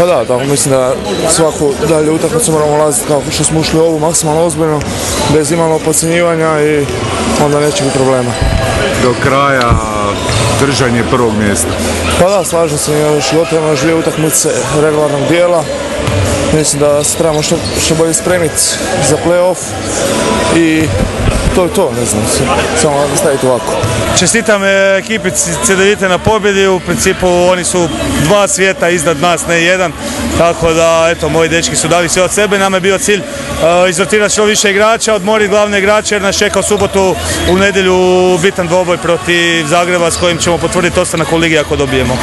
Pa da, tako mislim da svaku dalje utakmicu moramo ulaziti kao što smo ušli u ovu maksimalno ozbiljno, bez imalo podcjenjivanja i onda neće biti problema. Do kraja držanje prvog mjesta. Pa da, slažem se, još gotovo još dvije utakmice regularnog dijela. Mislim da se trebamo što, što bolje spremiti za play-off i to je to, ne znam, samo nastaviti ovako. Čestitam e, ekipi CDVite na pobjedi, u principu oni su dva svijeta iznad nas, ne jedan, tako da eto, moji dečki su dali sve od sebe, nama je bio cilj uh, izrotirati što više igrača, odmoriti glavne igrače jer nas čeka u subotu u nedjelju bitan dvoboj protiv Zagreba s kojim ćemo potvrditi ostanak u ligi ako dobijemo.